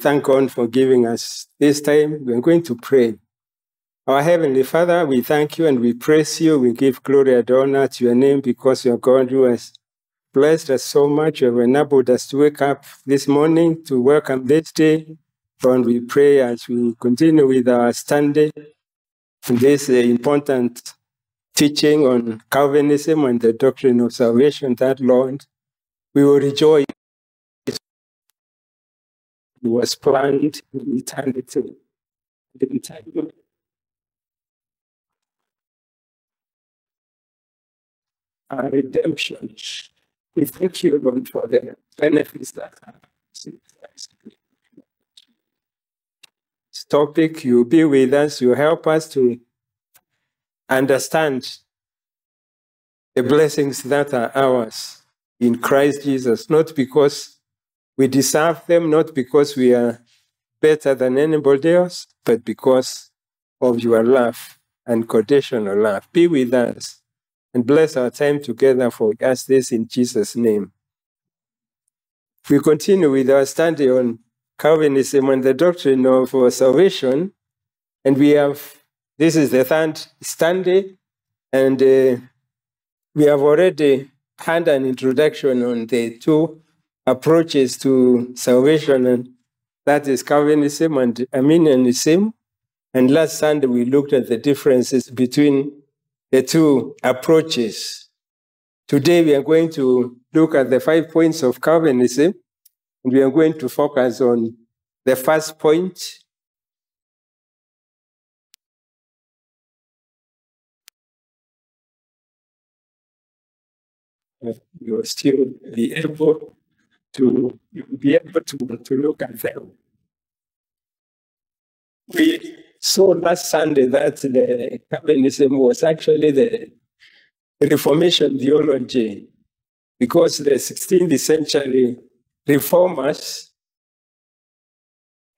thank God for giving us this time. We're going to pray. Our Heavenly Father, we thank you and we praise you. We give glory and honor to your name because you're God who has blessed us so much. You have enabled us to wake up this morning to welcome this day. And we pray as we continue with our study this uh, important teaching on Calvinism and the doctrine of salvation, that Lord, we will rejoice. Was planned in eternity. In time. Our redemption. We thank you, Lord, for the benefits that are this topic. You be with us. You help us to understand the blessings that are ours in Christ Jesus, not because we deserve them, not because we are better than anybody else, but because of your love and conditional love. Be with us and bless our time together for us this in Jesus' name. We continue with our study on Calvinism and the doctrine of salvation, and we have this is the third study, and uh, we have already had an introduction on the two approaches to salvation, and that is Calvinism and Arminianism. And last Sunday, we looked at the differences between the two approaches. Today, we are going to look at the five points of Calvinism, and we are going to focus on the first point, you will still be able to be able to, to look at them. We saw last Sunday that the Calvinism was actually the Reformation theology because the 16th century reformers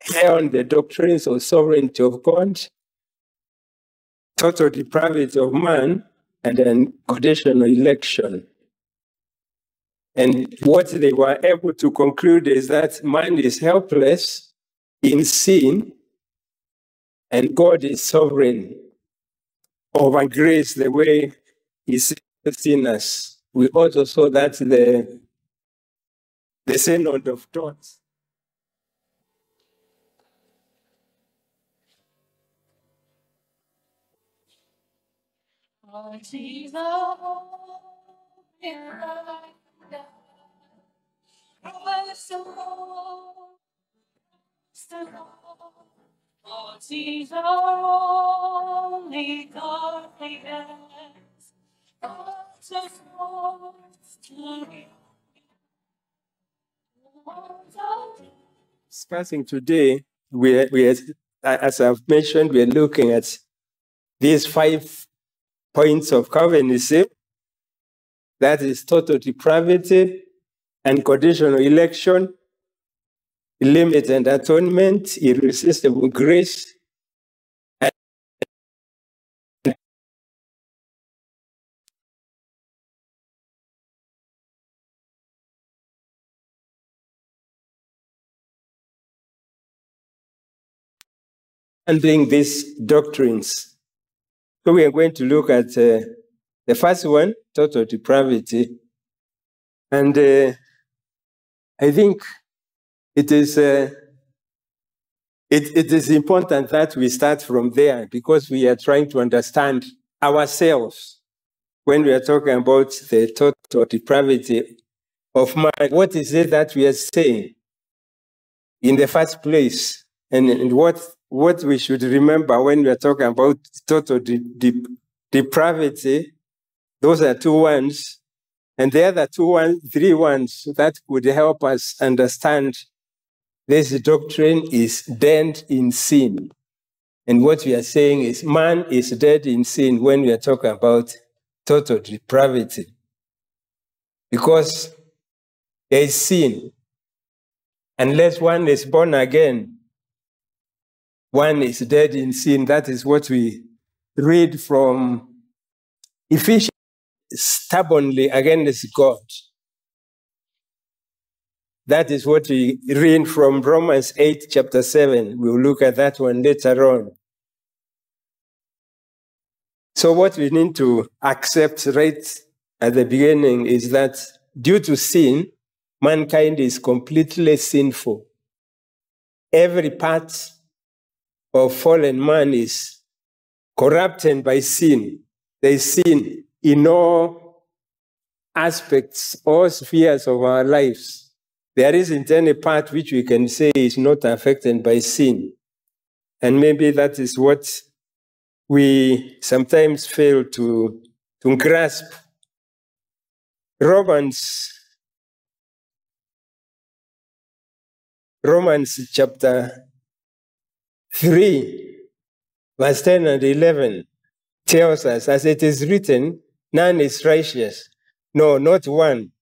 held the doctrines of sovereignty of God, total depravity of man, and then conditional election. And what they were able to conclude is that man is helpless in sin, and God is sovereign over grace the way He sees sinners. We also saw that the, the synod of Dort. Oh, Jesus, Discussing today, we, we as I've mentioned, we are looking at these five points of Calvinism. That is total depravity, unconditional election, limited atonement, irresistible grace, handling these doctrines. So we are going to look at uh, the first one, total depravity. And uh, I think it is, uh, it, it is important that we start from there because we are trying to understand ourselves when we are talking about the total depravity of man. What is it that we are saying in the first place? And, and what, what we should remember when we are talking about total de- de- depravity, those are two ones and the other two one, three ones that could help us understand this doctrine is dead in sin. And what we are saying is man is dead in sin when we are talking about total depravity. Because there is sin. Unless one is born again, one is dead in sin. That is what we read from Ephesians stubbornly against God. That is what we read from Romans 8, chapter 7. We'll look at that one later on. So, what we need to accept right at the beginning is that due to sin, mankind is completely sinful. Every part of fallen man is corrupted by sin. There is sin in all aspects, all spheres of our lives. There isn't any part which we can say is not affected by sin. And maybe that is what we sometimes fail to, to grasp. Romans, Romans chapter 3, verse 10 and 11 tells us, as it is written, none is righteous. No, not one.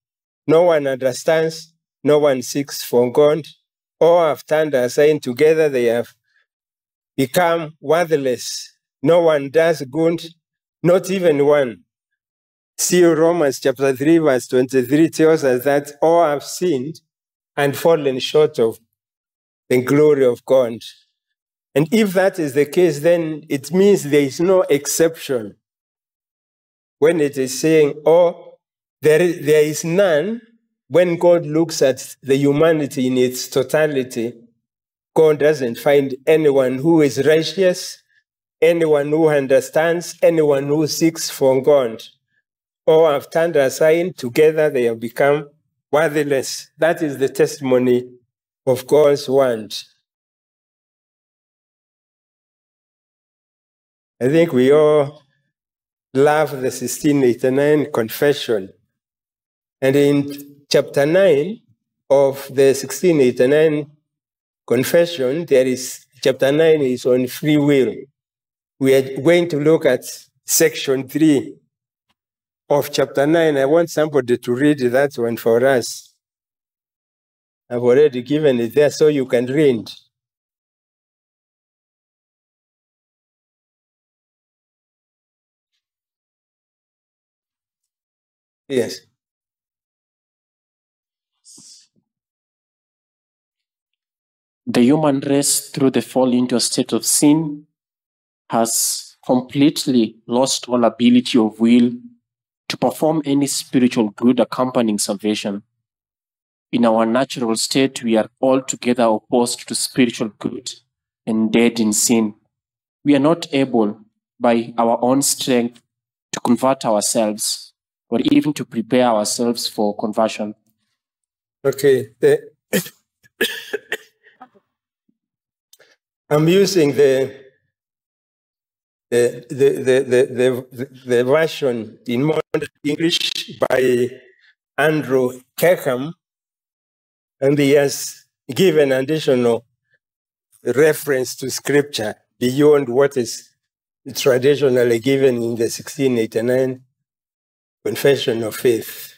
No one understands. No one seeks for God. All have turned aside together. They have become worthless. No one does good, not even one. See Romans chapter 3, verse 23 tells us that all have sinned and fallen short of the glory of God. And if that is the case, then it means there is no exception. When it is saying, oh, there is, there is none, when God looks at the humanity in its totality, God doesn't find anyone who is righteous, anyone who understands, anyone who seeks for God. All have turned aside, together they have become worthless. That is the testimony of God's word. I think we all love the 1689 confession. And in chapter 9 of the 1689 confession, there is chapter 9 is on free will. We are going to look at section 3 of chapter 9. I want somebody to read that one for us. I've already given it there so you can read. Yes. The human race, through the fall into a state of sin, has completely lost all ability of will to perform any spiritual good accompanying salvation. In our natural state, we are altogether opposed to spiritual good and dead in sin. We are not able, by our own strength, to convert ourselves or even to prepare ourselves for conversion. Okay. I'm using the the, the, the, the, the, version in modern English by Andrew Kecham, and he has given additional reference to scripture beyond what is traditionally given in the 1689 confession of faith.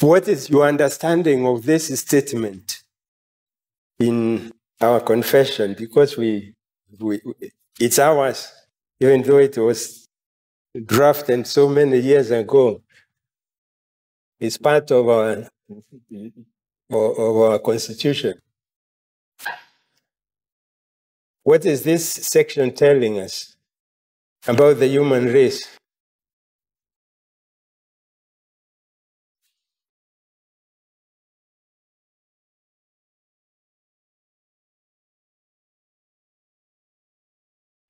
What is your understanding of this statement in our confession? Because we, we it's ours, even though it was drafted so many years ago. It's part of our, of our constitution. What is this section telling us about the human race?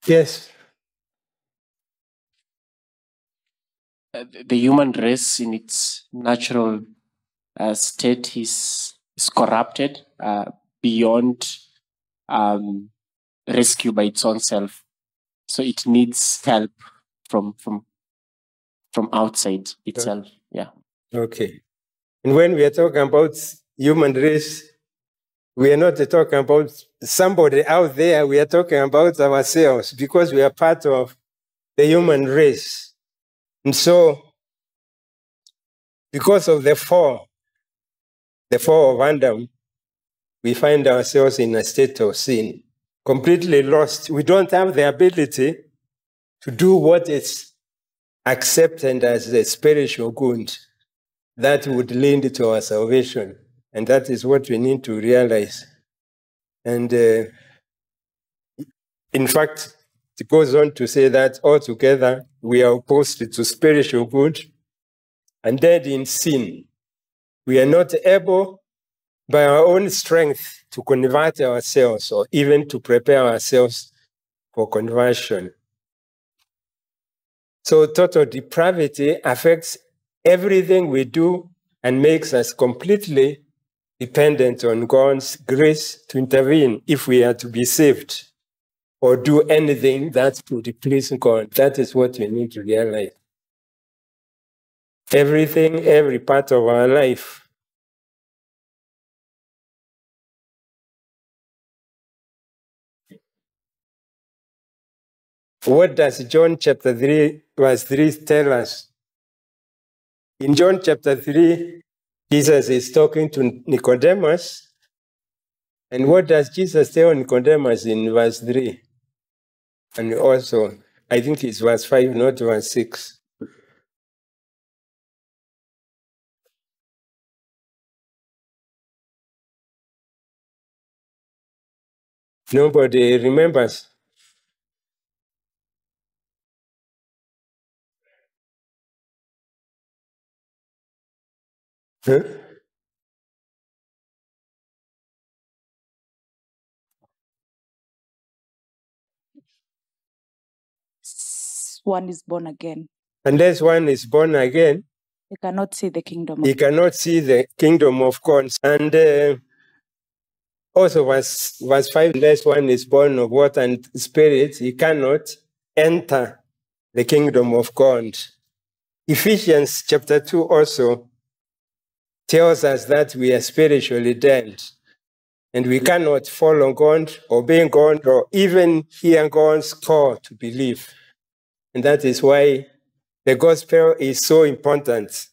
Yes. Uh, the human race in its natural uh, state is, is corrupted uh, beyond um, rescue by its own self. So it needs help from from from outside itself. Yeah. Okay. And when we are talking about human race, we are not talking about somebody out there. We are talking about ourselves because we are part of the human race. And so, because of the fall, the fall of Adam, we find ourselves in a state of sin, completely lost. We don't have the ability to do what is accepted as the spiritual good. that would lead to our salvation. And that is what we need to realize. And uh, in fact, it goes on to say that altogether we are opposed to spiritual good and dead in sin. We are not able by our own strength to convert ourselves or even to prepare ourselves for conversion. So total depravity affects everything we do and makes us completely dependent on God's grace to intervene if we are to be saved or do anything that would please God. That is what we need to realize. Everything, every part of our life. What does John chapter 3, verse 3 tell us? In John chapter 3, Jesus is talking to Nicodemus. And what does Jesus tell Nicodemus in verse 3? And also, I think it's verse 5, not verse 6. Nobody remembers. Huh? one is born again. Unless one is born again, They cannot see the kingdom of he cannot see the kingdom of God. And uh, also, verse, verse 5 unless one is born of water and spirit, he cannot enter the kingdom of God. Ephesians chapter 2 also tells us that we are spiritually dead and we cannot follow God, obey God, or even hear God's call to believe. And that is why the gospel is so important.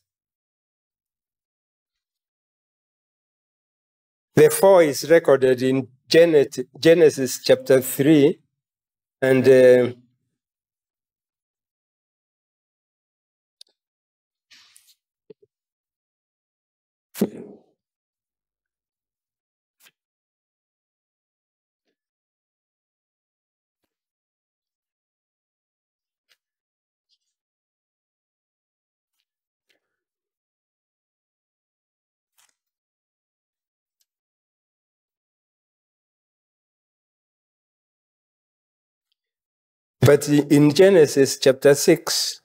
The fall is recorded in Genesis chapter 3, and uh, but in Genesis chapter 6,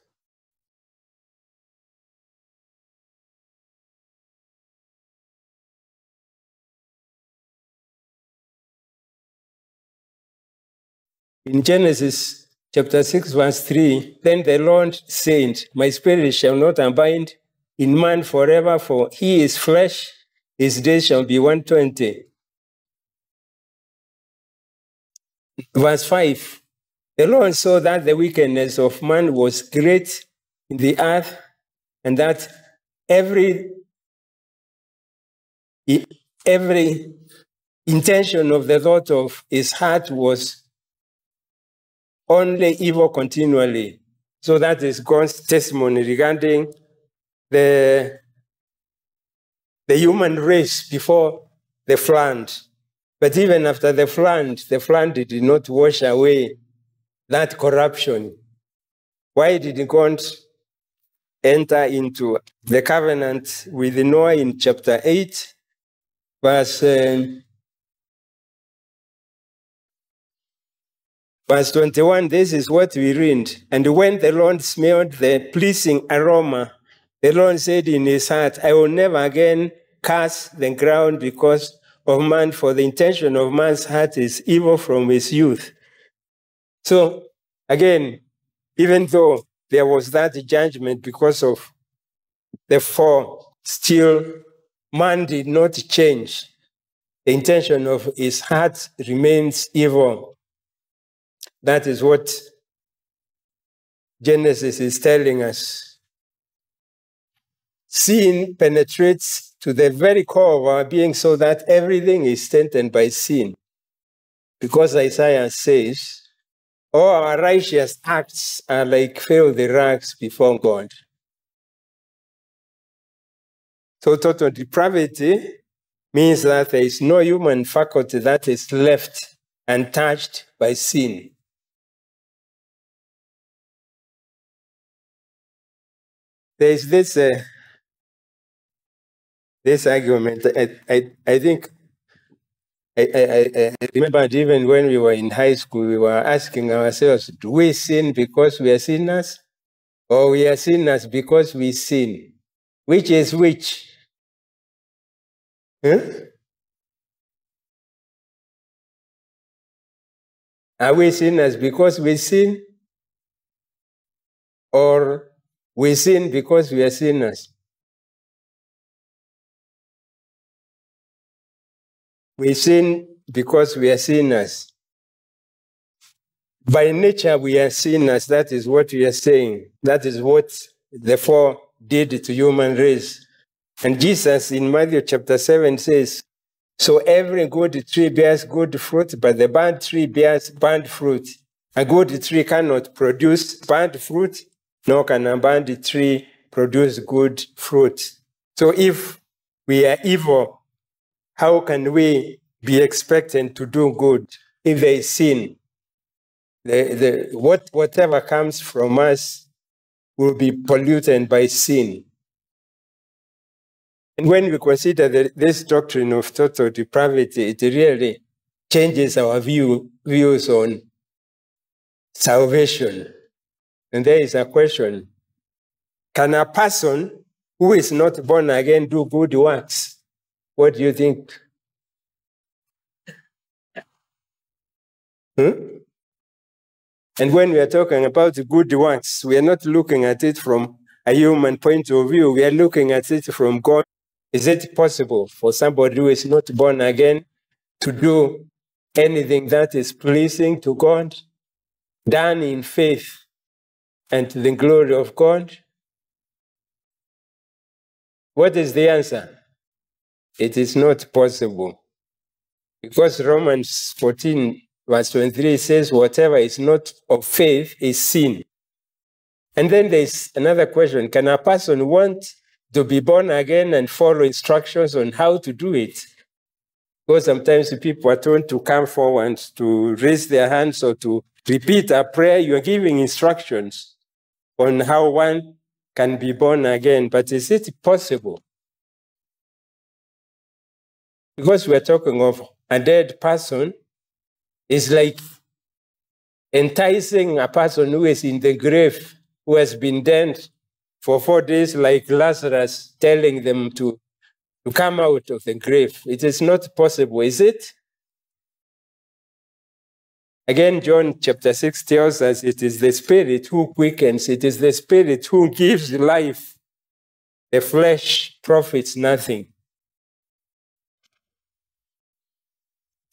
In Genesis chapter 6, verse 3, then the Lord said, My spirit shall not abide in man forever, for he is flesh, his days shall be 120. Verse 5, the Lord saw that the wickedness of man was great in the earth, and that every every intention of the thought of his heart was only evil continually. So that is God's testimony regarding the, the human race before the flood. But even after the flood, the flood did not wash away that corruption. Why did God enter into the covenant with Noah in chapter 8, verse um, Verse 21, this is what we read. And when the Lord smelled the pleasing aroma, the Lord said in his heart, I will never again curse the ground because of man, for the intention of man's heart is evil from his youth. So, again, even though there was that judgment because of the fall, still man did not change. The intention of his heart remains evil. That is what Genesis is telling us. Sin penetrates to the very core of our being so that everything is tainted by sin. Because Isaiah says, all our righteous acts are like filthy rags before God. So total depravity means that there is no human faculty that is left untouched by sin. There is this uh, this argument. I, I, I think I, I, I remember even when we were in high school, we were asking ourselves, do we sin because we are sinners? Or we are sinners because we sin? Which is which? Huh? Are we sinners because we sin? Or we sin because we are sinners? We sin because we are sinners. By nature, we are sinners. That is what we are saying. That is what the fall did to human race. And Jesus in Matthew chapter 7 says, So every good tree bears good fruit, but the bad tree bears bad fruit. A good tree cannot produce bad fruit, nor can a bad tree produce good fruit. So if we are evil, how can we be expectant to do good if there is sin? The, the, what, whatever comes from us will be polluted by sin. And when we consider the, this doctrine of total depravity, it really changes our view, views on salvation. And there is a question Can a person who is not born again do good works? What do you think? Hmm? And when we are talking about the good works, we are not looking at it from a human point of view. We are looking at it from God. Is it possible for somebody who is not born again to do anything that is pleasing to God, done in faith and to the glory of God? What is the answer? It is not possible. Because Romans 14, verse 23 says, whatever is not of faith is sin. And then there's another question Can a person want to be born again and follow instructions on how to do it? Because sometimes people are told to come forward, to raise their hands, or to repeat a prayer. You're giving instructions on how one can be born again. But is it possible? Because we're talking of a dead person, it's like enticing a person who is in the grave, who has been dead for four days, like Lazarus, telling them to, to come out of the grave. It is not possible, is it? Again, John chapter 6 tells us it is the Spirit who quickens, it is the Spirit who gives life. The flesh profits nothing.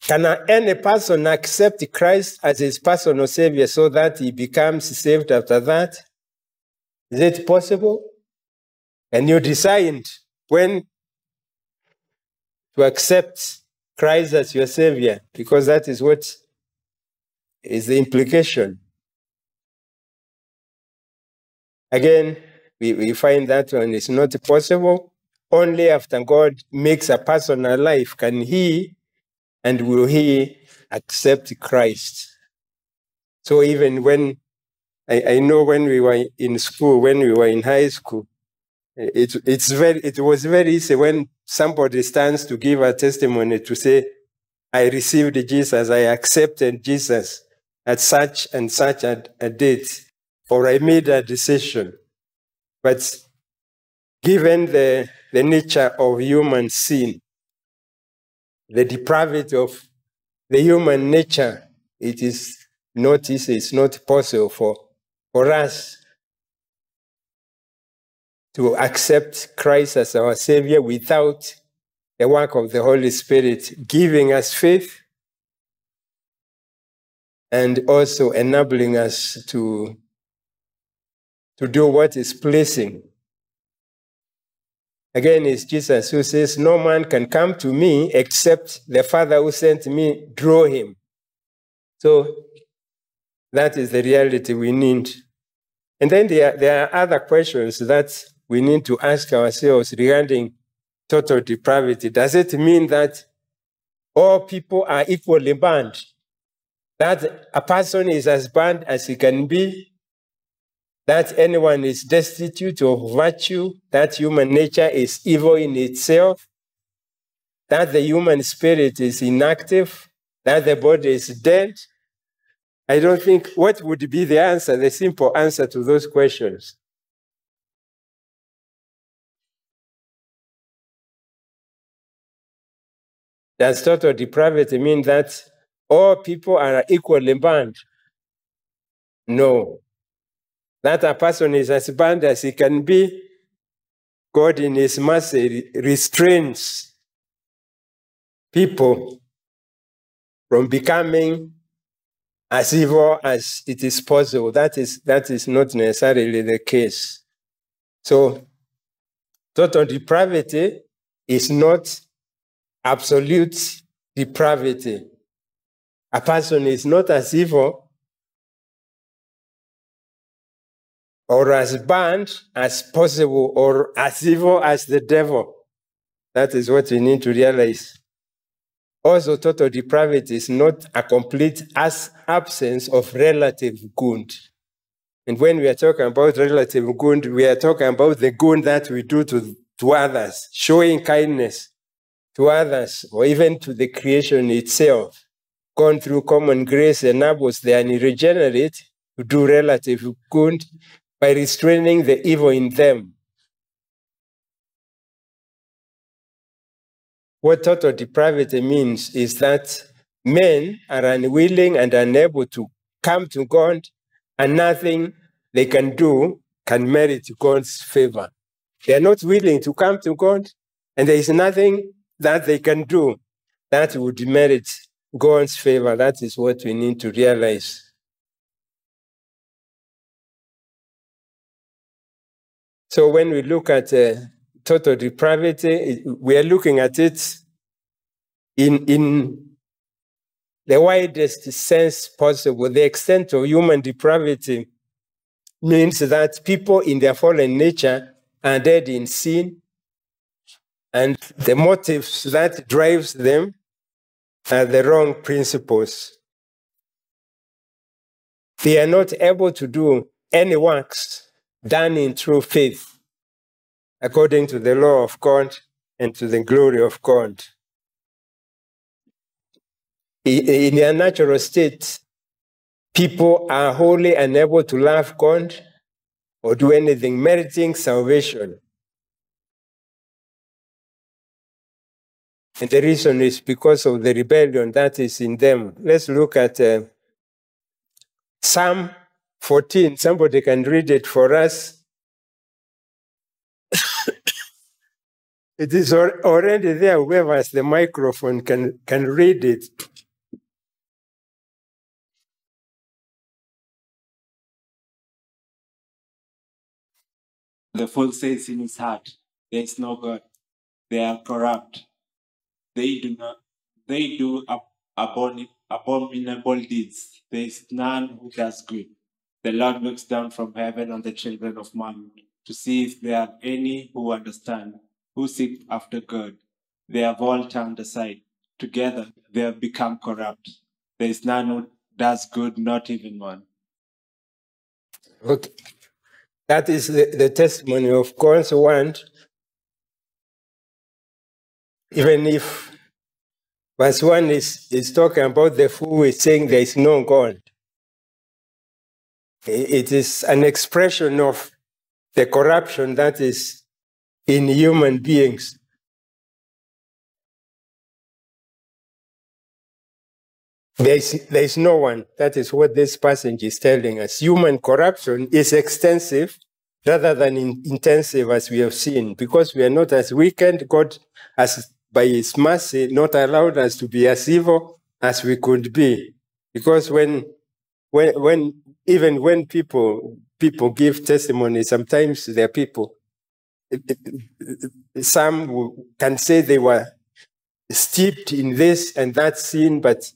Can any person accept Christ as his personal savior so that he becomes saved after that? Is it possible? And you decide when to accept Christ as your savior, because that is what is the implication. Again, we, we find that one is not possible. Only after God makes a person alive can he and will he accept Christ? So even when I, I know when we were in school, when we were in high school, it, it's very, it was very easy when somebody stands to give a testimony to say, I received Jesus, I accepted Jesus at such and such a, a date, or I made a decision. But given the, the nature of human sin, the depravity of the human nature, it is not easy, it's not possible for, for us to accept Christ as our Savior without the work of the Holy Spirit giving us faith and also enabling us to, to do what is pleasing Again, it's Jesus who says, No man can come to me except the Father who sent me draw him. So that is the reality we need. And then there, there are other questions that we need to ask ourselves regarding total depravity? Does it mean that all people are equally banned? That a person is as banned as he can be? That anyone is destitute of virtue? That human nature is evil in itself? That the human spirit is inactive? That the body is dead? I don't think what would be the answer, the simple answer to those questions. Does total depravity mean that all people are equally banned? No. That a person is as banned as he can be. God, in His mercy, restrains people from becoming as evil as it is possible. That is, that is not necessarily the case. So, total depravity is not absolute depravity. A person is not as evil or as bad as possible or as evil as the devil. That is what we need to realize. Also, total depravity is not a complete as absence of relative good. And when we are talking about relative good, we are talking about the good that we do to, to others, showing kindness to others, or even to the creation itself. Gone through common grace enables the unregenerate to do relative good by restraining the evil in them. What total depravity means is that men are unwilling and unable to come to God, and nothing they can do can merit God's favor. They are not willing to come to God, and there is nothing that they can do that would merit God's favor. That is what we need to realize. So when we look at uh, total depravity, we are looking at it in, in the widest sense possible. The extent of human depravity means that people in their fallen nature are dead in sin, and the motives that drives them are the wrong principles. They are not able to do any works done in true faith, according to the law of God and to the glory of God. In their natural state, people are wholly unable to love God or do anything meriting salvation. And the reason is because of the rebellion that is in them. Let's look at uh, Psalm 14. Somebody can read it for us. it is already there. Whoever has the microphone can, can read it. The fool says in his heart, There is no God. They are corrupt. They do not. They do abominable deeds. There is none who does good. The Lord looks down from heaven on the children of man to see if there are any who understand, who seek after God. They have all turned aside. Together they have become corrupt. There is none who does good, not even one. Okay. That is the, the testimony of God's word. Even if verse 1 is, is talking about the fool is saying there is no God. It is an expression of the corruption that is in human beings. There is, there is no one. That is what this passage is telling us. Human corruption is extensive rather than in, intensive as we have seen, because we are not as weakened. God has, by His mercy, not allowed us to be as evil as we could be. Because when, when, when even when people people give testimony, sometimes there are people. Some can say they were steeped in this and that sin, but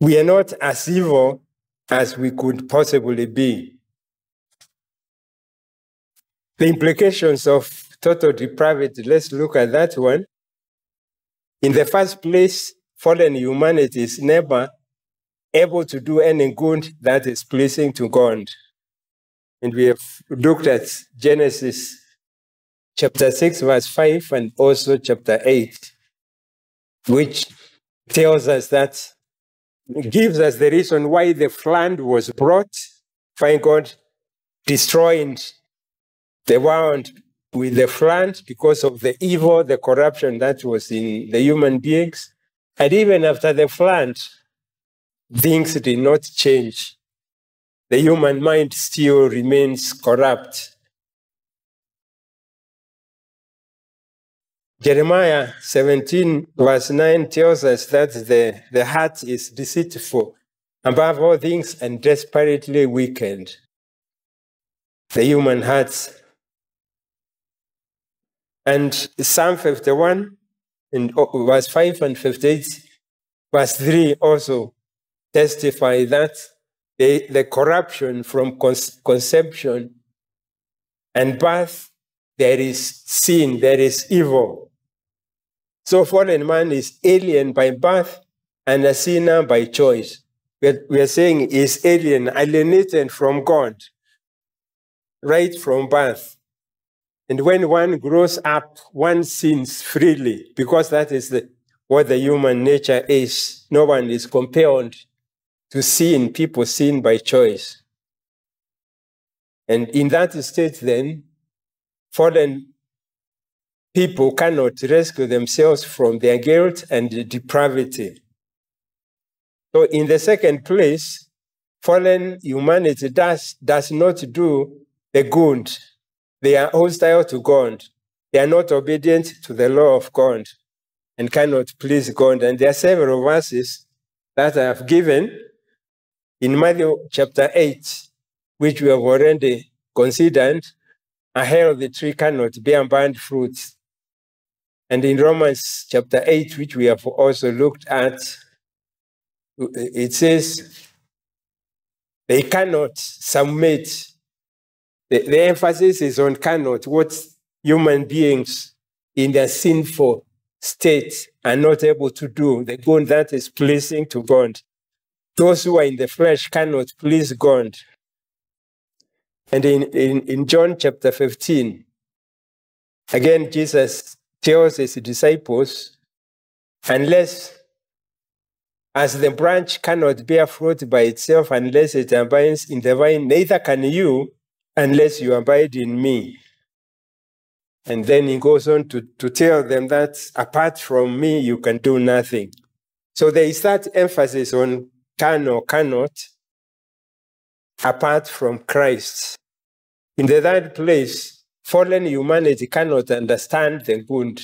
we are not as evil as we could possibly be. The implications of total depravity. Let's look at that one. In the first place, fallen humanity is never able to do any good that is pleasing to God. And we have looked at Genesis chapter 6, verse 5, and also chapter 8, which tells us that, gives us the reason why the flood was brought. Find God destroying the world with the flood because of the evil, the corruption that was in the human beings. And even after the flood, things did not change. The human mind still remains corrupt. Jeremiah 17, verse 9 tells us that the, the heart is deceitful above all things and desperately wicked. The human heart. And Psalm 51, in oh, verse 5 and 58, verse 3 also testify that the, the corruption from conception and birth, there is sin, there is evil. So fallen man is alien by birth and a sinner by choice. We are, we are saying is alien, alienated from God, right from birth. And when one grows up, one sins freely because that is the, what the human nature is. No one is compelled to sin. People sin by choice. And in that state, then, fallen people cannot rescue themselves from their guilt and depravity. So, in the second place, fallen humanity does, does not do the good. They are hostile to God. They are not obedient to the law of God and cannot please God. And there are several verses that I have given in Matthew chapter 8, which we have already considered. A healthy tree cannot bear bad fruits and in Romans chapter 8, which we have also looked at, it says they cannot submit. The, the emphasis is on cannot, what human beings in their sinful state are not able to do, the good that is pleasing to God. Those who are in the flesh cannot please God. And in, in, in John chapter 15, again, Jesus tells his disciples, unless as the branch cannot bear fruit by itself unless it abides in the vine, neither can you unless you abide in me. And then he goes on to, to tell them that apart from me, you can do nothing. So there is that emphasis on can or cannot apart from Christ. In the third place, fallen humanity cannot understand the good.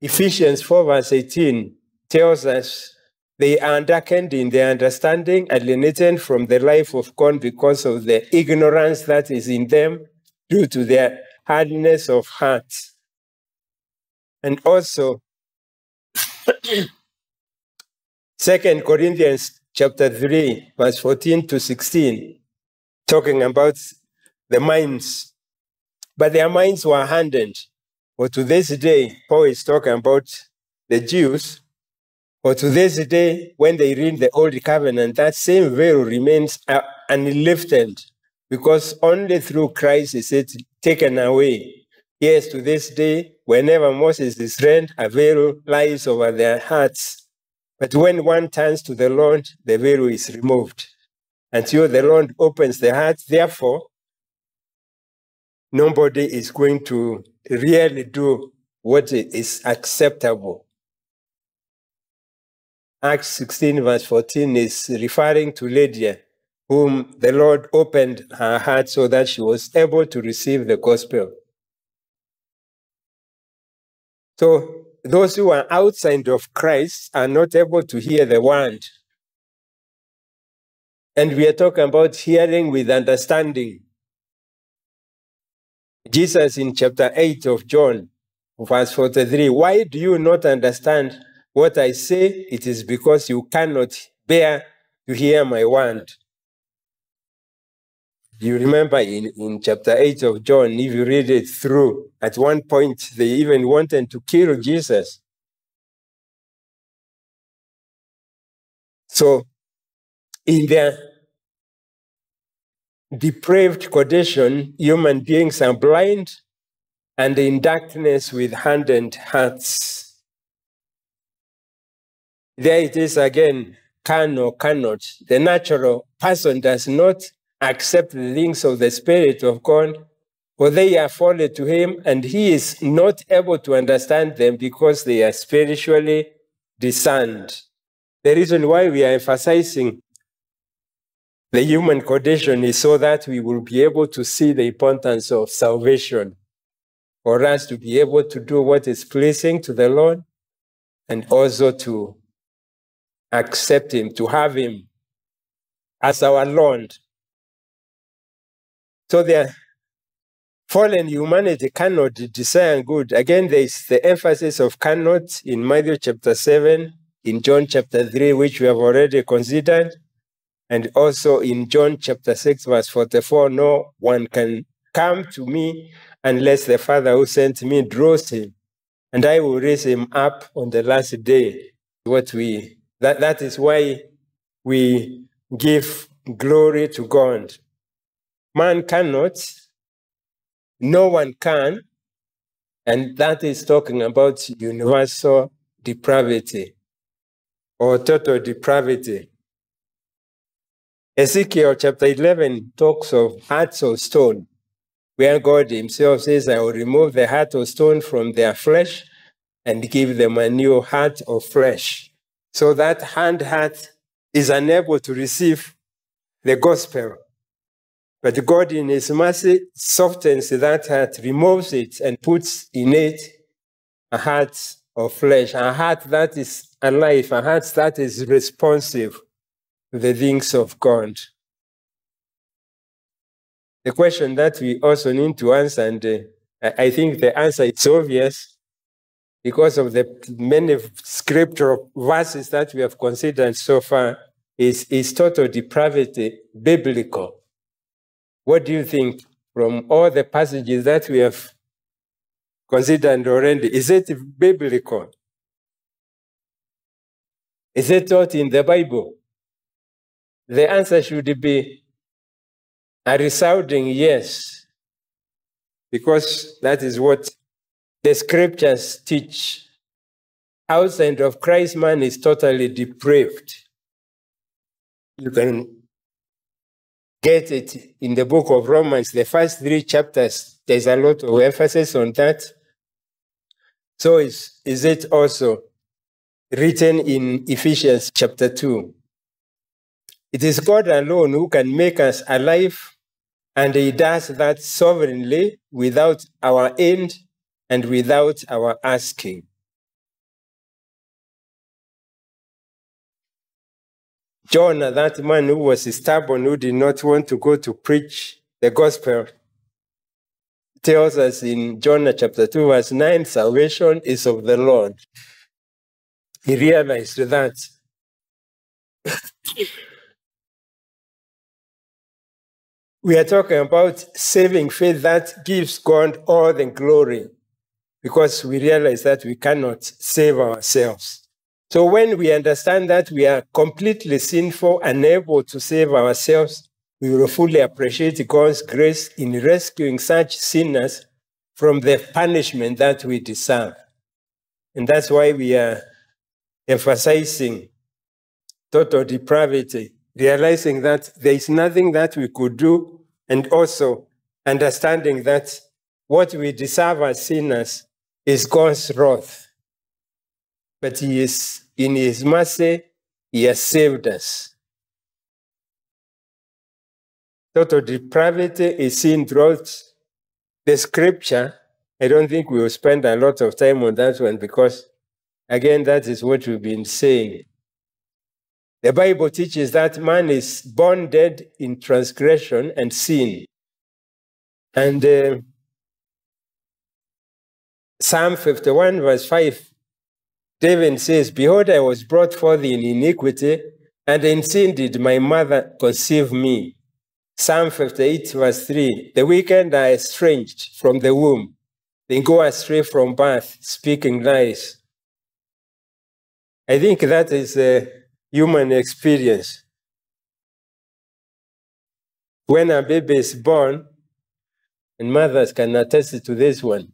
Ephesians 4, verse 18 tells us they are darkened in their understanding, alienated from the life of God because of the ignorance that is in them due to their hardness of heart. And also, Second Corinthians chapter 3, verse 14 to 16, talking about the minds, but their minds were hardened. For to this day, Paul is talking about the Jews. For to this day, when they read the Old Covenant, that same veil remains uh, unlifted because only through Christ is it taken away. Yes, to this day, whenever Moses is read, a veil lies over their hearts. But when one turns to the Lord, the veil is removed until the Lord opens the heart. Therefore, nobody is going to really do what is acceptable. Acts 16, verse 14 is referring to Lydia, whom the Lord opened her heart so that she was able to receive the gospel. So, those who are outside of Christ are not able to hear the word. And we are talking about hearing with understanding. Jesus in chapter 8 of John, verse 43, why do you not understand what I say? It is because you cannot bear to hear my word. You remember in, in chapter 8 of John, if you read it through, at one point they even wanted to kill Jesus. So, in their depraved condition, human beings are blind and in darkness with hardened hearts. There it is again can or cannot. The natural person does not accept the things of the Spirit of God, for they are foreign to him, and he is not able to understand them because they are spiritually discerned. The reason why we are emphasizing the human condition is so that we will be able to see the importance of salvation, for us to be able to do what is pleasing to the Lord, and also to accept Him, to have Him as our Lord. So the fallen humanity cannot desire good. Again, there is the emphasis of cannot in Matthew chapter 7, in John chapter 3, which we have already considered, and also in John chapter 6, verse 44 no one can come to me unless the Father who sent me draws him, and I will raise him up on the last day. What we that, that is why we give glory to God. Man cannot, no one can, and that is talking about universal depravity or total depravity. Ezekiel chapter 11 talks of hearts of stone, where God Himself says, I will remove the heart of stone from their flesh and give them a new heart of flesh. So that hand heart is unable to receive the gospel. But God, in His mercy, softens that heart, removes it, and puts in it a heart of flesh, a heart that is alive, a heart that is responsive to the things of God. The question that we also need to answer, and uh, I think the answer is obvious because of the many scriptural verses that we have considered so far, is, is total depravity biblical? What do you think from all the passages that we have considered already? Is it biblical? Is it taught in the Bible? The answer should be a resounding yes, because that is what the scriptures teach. Outside of Christ, man is totally depraved. You can get it in the book of Romans, the first three chapters. There's a lot of emphasis on that. So is, is it also written in Ephesians chapter 2. It is God alone who can make us alive, and He does that sovereignly without our end and without our asking. Jonah, that man who was stubborn, who did not want to go to preach the gospel, tells us in Jonah chapter 2, verse 9 salvation is of the Lord he realized that we are talking about saving faith that gives God all the glory because we realize that we cannot save ourselves. So when we understand that we are completely sinful, unable to save ourselves, we will fully appreciate God's grace in rescuing such sinners from the punishment that we deserve. And that's why we are emphasizing total depravity, realizing that there is nothing that we could do, and also understanding that what we deserve as sinners is God's wrath. But He is, in His mercy, He has saved us. Total depravity is seen throughout the scripture. I don't think we will spend a lot of time on that one because Again, that is what we've been saying. The Bible teaches that man is born dead in transgression and sin. And uh, Psalm 51, verse 5, David says, Behold, I was brought forth in iniquity, and in sin did my mother conceive me. Psalm 58, verse 3 The wicked are estranged from the womb, they go astray from birth, speaking lies. I think that is a human experience. When a baby is born, and mothers can attest to this one,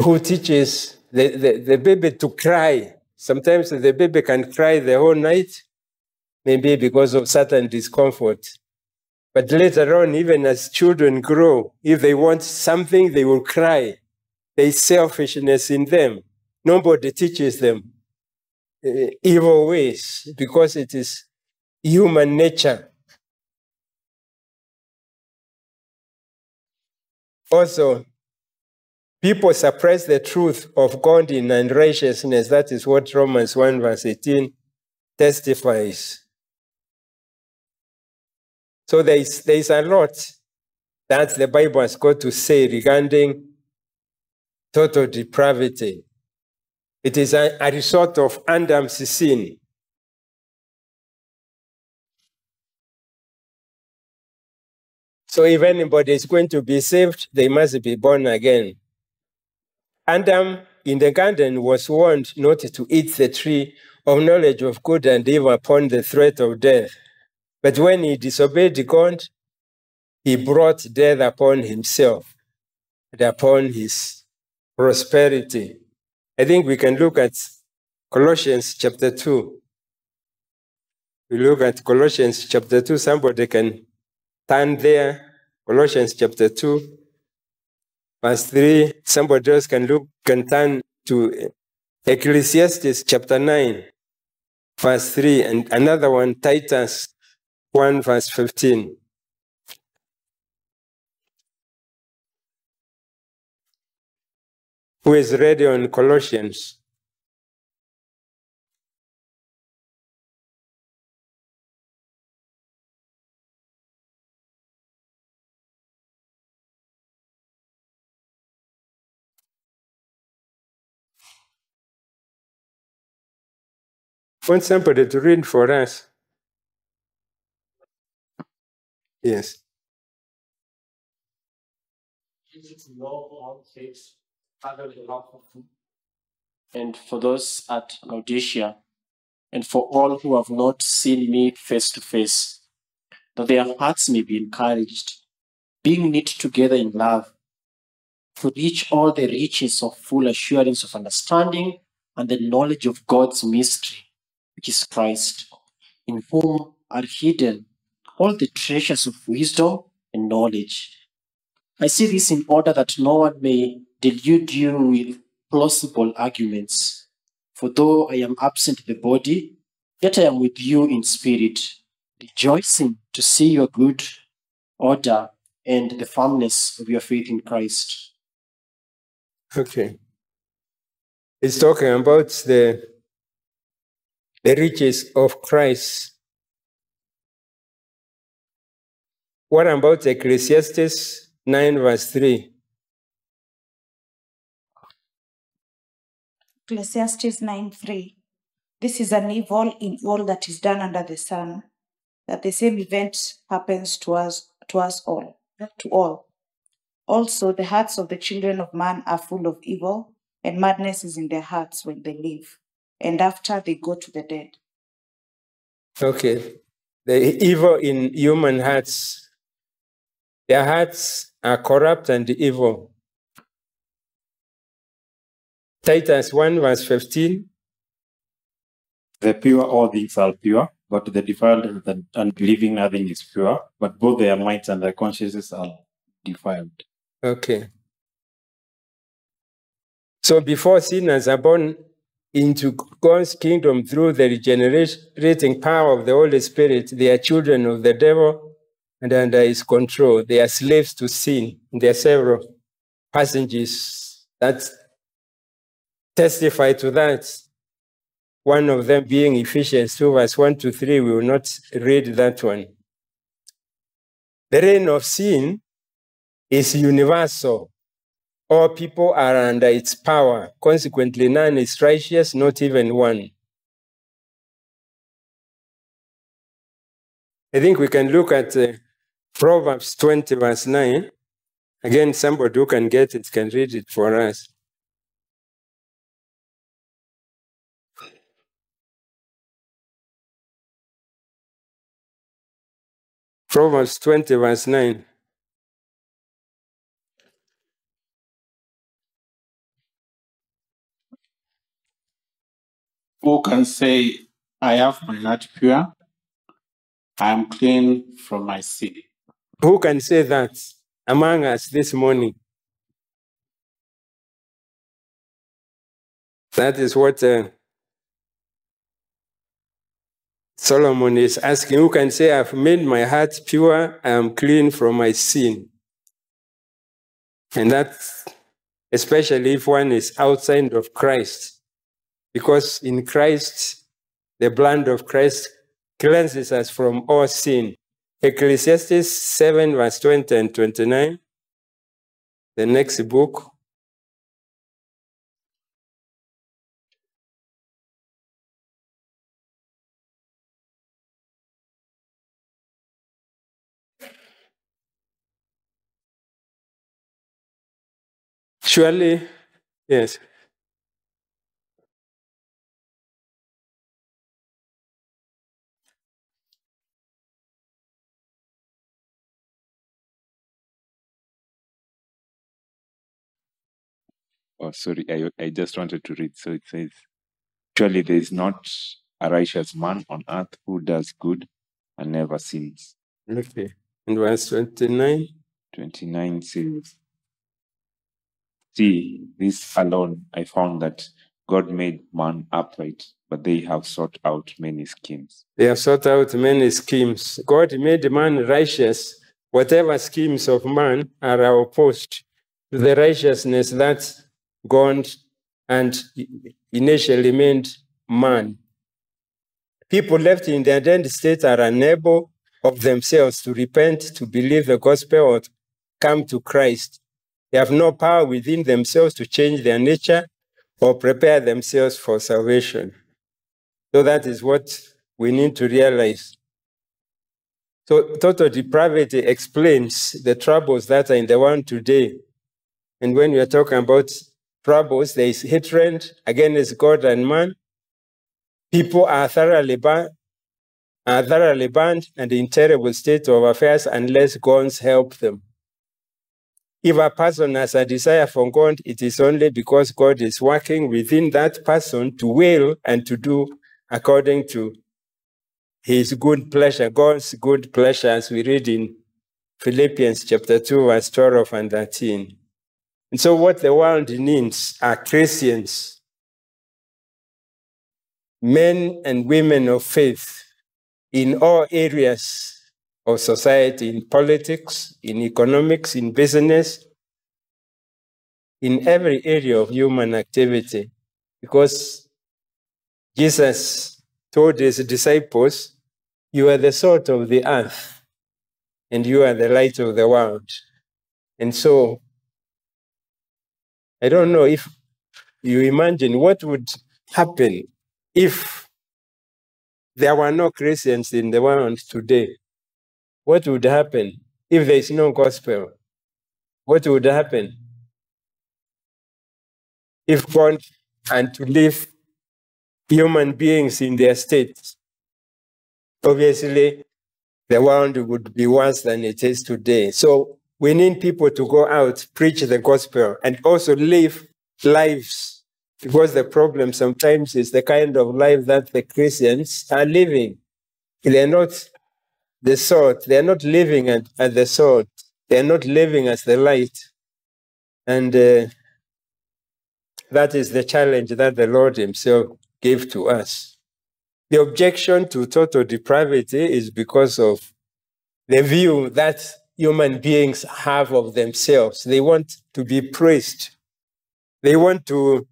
who teaches the, the, baby to cry. Sometimes the baby can cry the whole night, maybe because of certain discomfort. But later on, even as children grow, if they want something, they will cry. There is selfishness in them. Nobody teaches them uh, evil ways because it is human nature. Also, people suppress the truth of God in unrighteousness. That is what Romans 1 verse 18 testifies. So there is, there is a lot that the Bible has got to say regarding total depravity. It is a, a result of Adam's sin. So if anybody is going to be saved, they must be born again. Adam in the garden was warned not to eat the tree of knowledge of good and evil upon the threat of death. But when he disobeyed God, he brought death upon himself and upon his prosperity. I think we can look at Colossians chapter 2. We look at Colossians chapter 2. Somebody can turn there. Colossians chapter 2, verse 3. Somebody else can look, can turn to Ecclesiastes chapter 9, verse 3. And another one, Titus 1, verse 15. Who is ready on Colossians? Want somebody to read for us? Yes. and for those at Laodicea, and for all who have not seen me face to face, that their hearts may be encouraged, being knit together in love, to reach all the riches of full assurance of understanding and the knowledge of God's mystery, which is Christ, in whom are hidden all the treasures of wisdom and knowledge. I say this in order that no one may delude you with plausible arguments. For though I am absent in the body, yet I am with you in spirit, rejoicing to see your good order and the firmness of your faith in Christ. Okay. It's talking about the, the riches of Christ. What about Ecclesiastes 9, verse 3? Ecclesiastes 9 3. This is an evil in all that is done under the sun, that the same event happens to us to us all, not to all. Also, the hearts of the children of man are full of evil, and madness is in their hearts when they live, and after they go to the dead. Okay. The evil in human hearts, their hearts are corrupt and evil. Titus 1, verse 15. The pure, all things are pure, but the defiled and the unbelieving, nothing is pure, but both their minds and their consciences are defiled. Okay. So before sinners are born into God's kingdom through the regenerating power of the Holy Spirit, they are children of the devil and under his control. They are slaves to sin. There are several passages that testify to that. One of them being Ephesians 2, verse 1 to 3. We will not read that one. The reign of sin is universal. All people are under its power. Consequently, none is righteous, not even one. I think we can look at uh, Proverbs 20, verse 9. Again, somebody who can get it can read it for us. Proverbs 20, verse 9. Who can say, I have my heart pure, I am clean from my sin? Who can say that among us this morning? That is what uh, Solomon is asking. Who can say, I've made my heart pure, I am clean from my sin? And that, especially if one is outside of Christ, because in Christ, the blood of Christ cleanses us from all sin. Ecclesiastes 7, verse 20 and 29. The next book. Surely, yes. Oh, sorry, I, I just wanted to read. So it says, Surely there is not a righteous man on earth who does good and never sins. Okay. And verse 29. 29 says, See, this alone I found that God made man upright, but they have sought out many schemes. They have sought out many schemes. God made man righteous. Whatever schemes of man are opposed to the righteousness that God and initially meant man. People left in their dead state are unable of themselves to repent, to believe the gospel, or come to Christ. They have no power within themselves to change their nature or prepare themselves for salvation. So that is what we need to realize. So total depravity explains the troubles that are in the world today. And when we are talking about troubles, there is hatred against God and man. People are thoroughly burned, are thoroughly burned and in terrible state of affairs unless God helps them. If a person has a desire for God, it is only because God is working within that person to will and to do according to his good pleasure, God's good pleasure, as we read in Philippians chapter 2, verse 12 and 13. And so, what the world needs are Christians, men and women of faith in all areas of society, in politics, in economics, in business, in every area of human activity. Because Jesus told his disciples, You are the salt of the earth, and you are the light of the world. And so, I don't know if you imagine what would happen if there were no Christians in the world today. What would happen if there is no gospel? What would happen if God and to leave human beings in their state? Obviously, the world would be worse than it is today. So we need people to go out, preach the gospel, and also live lives. Because the problem sometimes is the kind of life that the Christians are living. They're not the salt, they're not living at, at the salt, they're not living as the light. And uh, that is the challenge that the Lord Himself gave to us. The objection to total depravity is because of the view that human beings have of themselves. They want to be praised. They want to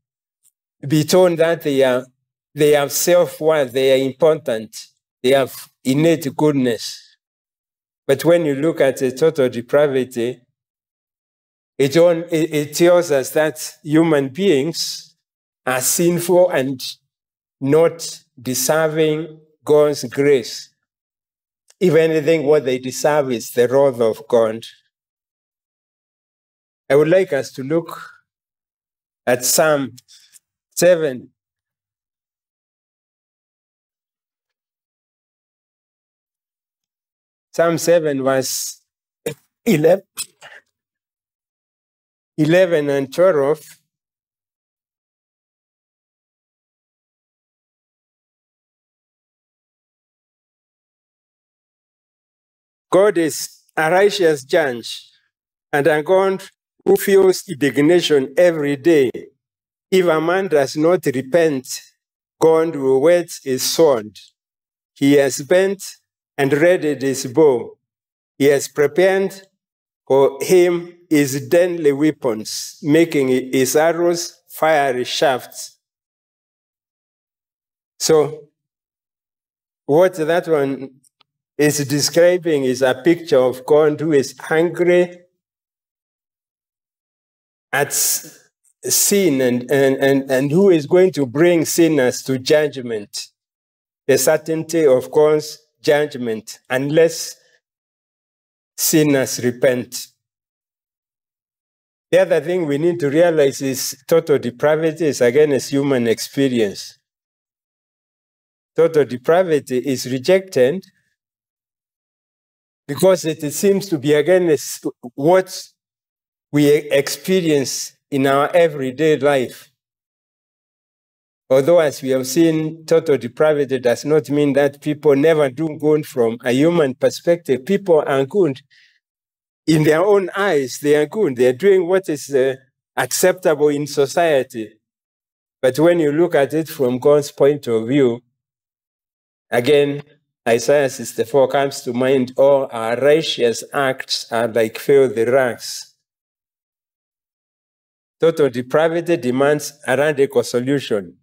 be told that they are they have self-worth, they are important, they have innate goodness. But when you look at the total depravity, it, on, it, it tells us that human beings are sinful and not deserving God's grace. If anything, what they deserve is the wrath of God. I would like us to look at Psalm 7. Psalm 7, verse 11, 11 and 12. God is a righteous judge and a God who feels indignation every day. If a man does not repent, God will whet his sword. He has bent and readied his bow. He has prepared for him his deadly weapons, making his arrows fiery shafts. So, what that one is describing is a picture of God who is angry at sin and, and, and, and who is going to bring sinners to judgment. The certainty of God's judgment unless sinners repent. The other thing we need to realize is total depravity is against human experience. Total depravity is rejected because it seems to be against what we experience in our everyday life. Although, as we have seen, total depravity does not mean that people never do good from a human perspective. People are good. In their own eyes, they are good. They are doing what is uh, acceptable in society. But when you look at it from God's point of view, again, Isaiah 64 comes to mind all our righteous acts are like filthy rags. Total depravity demands a radical solution.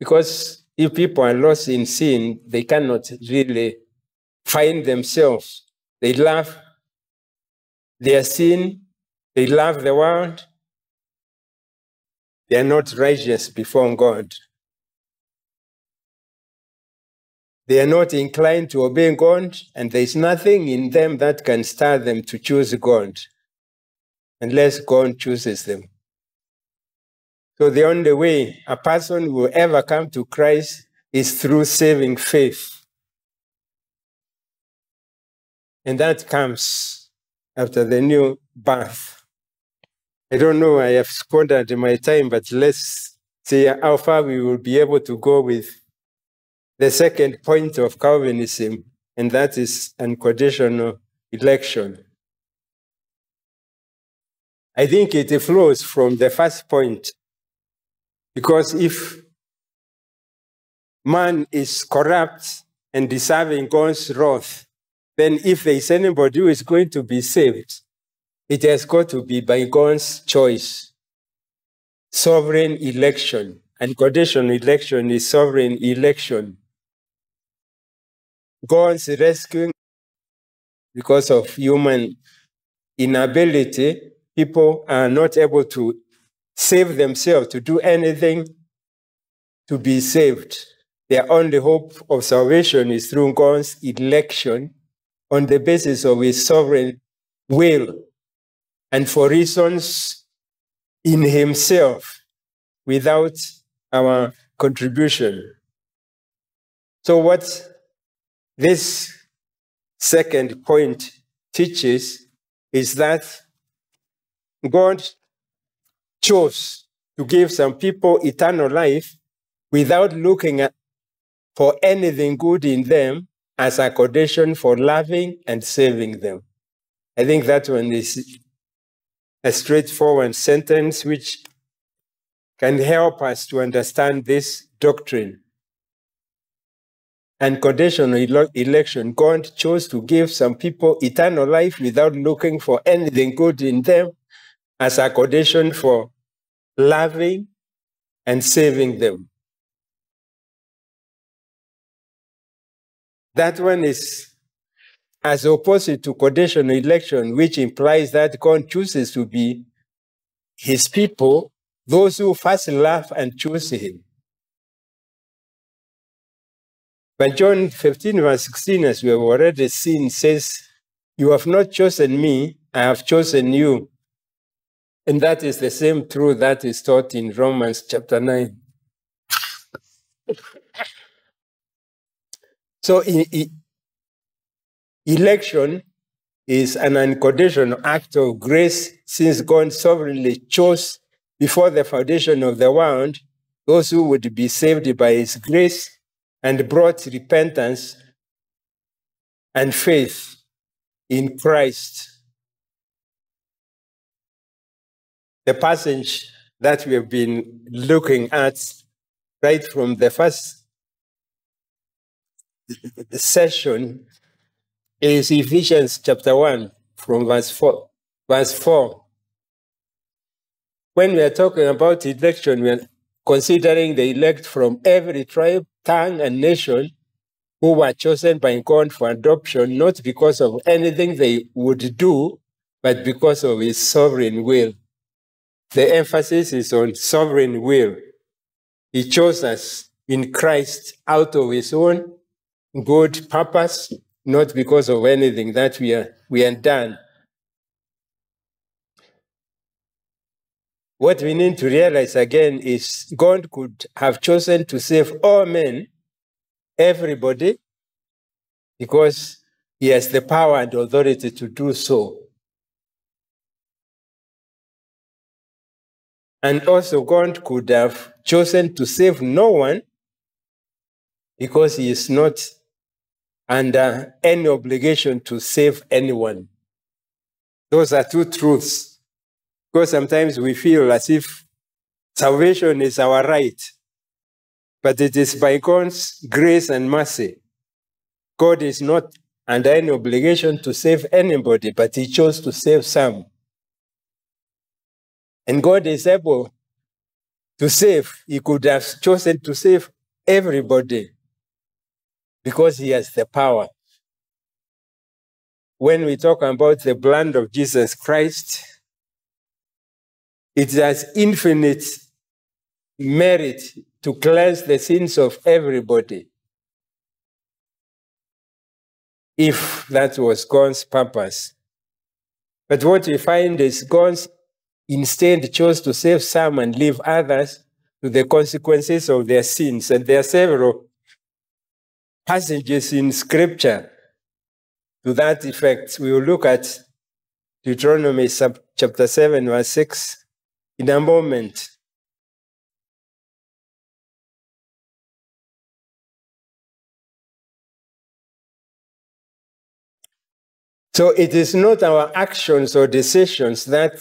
Because if people are lost in sin, they cannot really find themselves. They love their sin, they love the world, they are not righteous before God. They are not inclined to obey God, and there is nothing in them that can stir them to choose God unless God chooses them. So the only way a person will ever come to Christ is through saving faith. And that comes after the new birth. I don't know, I have squandered my time, but let's see how far we will be able to go with the second point of Calvinism, and that is unconditional election. I think it flows from the first point, because if man is corrupt and deserving God's wrath, then if there is anybody who is going to be saved, it has got to be by God's choice. Sovereign election. Unconditional election is sovereign election. God's rescuing because of human inability, people are not able to save themselves, to do anything to be saved. Their only hope of salvation is through God's election on the basis of his sovereign will and for reasons in himself without our contribution. So, what this second point teaches is that God chose to give some people eternal life without looking at, for anything good in them as a condition for loving and saving them. I think that one is a straightforward sentence which can help us to understand this doctrine unconditional election, God chose to give some people eternal life without looking for anything good in them as a condition for loving and saving them. That one is as opposite to conditional election, which implies that God chooses to be his people, those who first love and choose him. But John 15, verse 16, as we have already seen, says, You have not chosen me, I have chosen you. And that is the same truth that is taught in Romans chapter 9. So, election is an unconditional act of grace since God sovereignly chose before the foundation of the world those who would be saved by his grace and brought repentance and faith in Christ. The passage that we have been looking at right from the first session is Ephesians chapter 1 from verse 4. Verse 4. When we are talking about election, we are considering the elect from every tribe, tongue, and nation who were chosen by God for adoption, not because of anything they would do, but because of his sovereign will. The emphasis is on sovereign will. He chose us in Christ out of his own good purpose, not because of anything that we are we done. What we need to realize again is God could have chosen to save all men, everybody, because he has the power and authority to do so. And also, God could have chosen to save no one because he is not under any obligation to save anyone. Those are two truths. Because sometimes we feel as if salvation is our right, but it is by God's grace and mercy. God is not under any obligation to save anybody, but He chose to save some. And God is able to save. He could have chosen to save everybody because He has the power. When we talk about the blood of Jesus Christ, it has infinite merit to cleanse the sins of everybody. If that was God's purpose. But what we find is God instead chose to save some and leave others to the consequences of their sins. And there are several passages in Scripture to that effect. We will look at Deuteronomy chapter 7, verse 6 in a moment. So it is not our actions or decisions that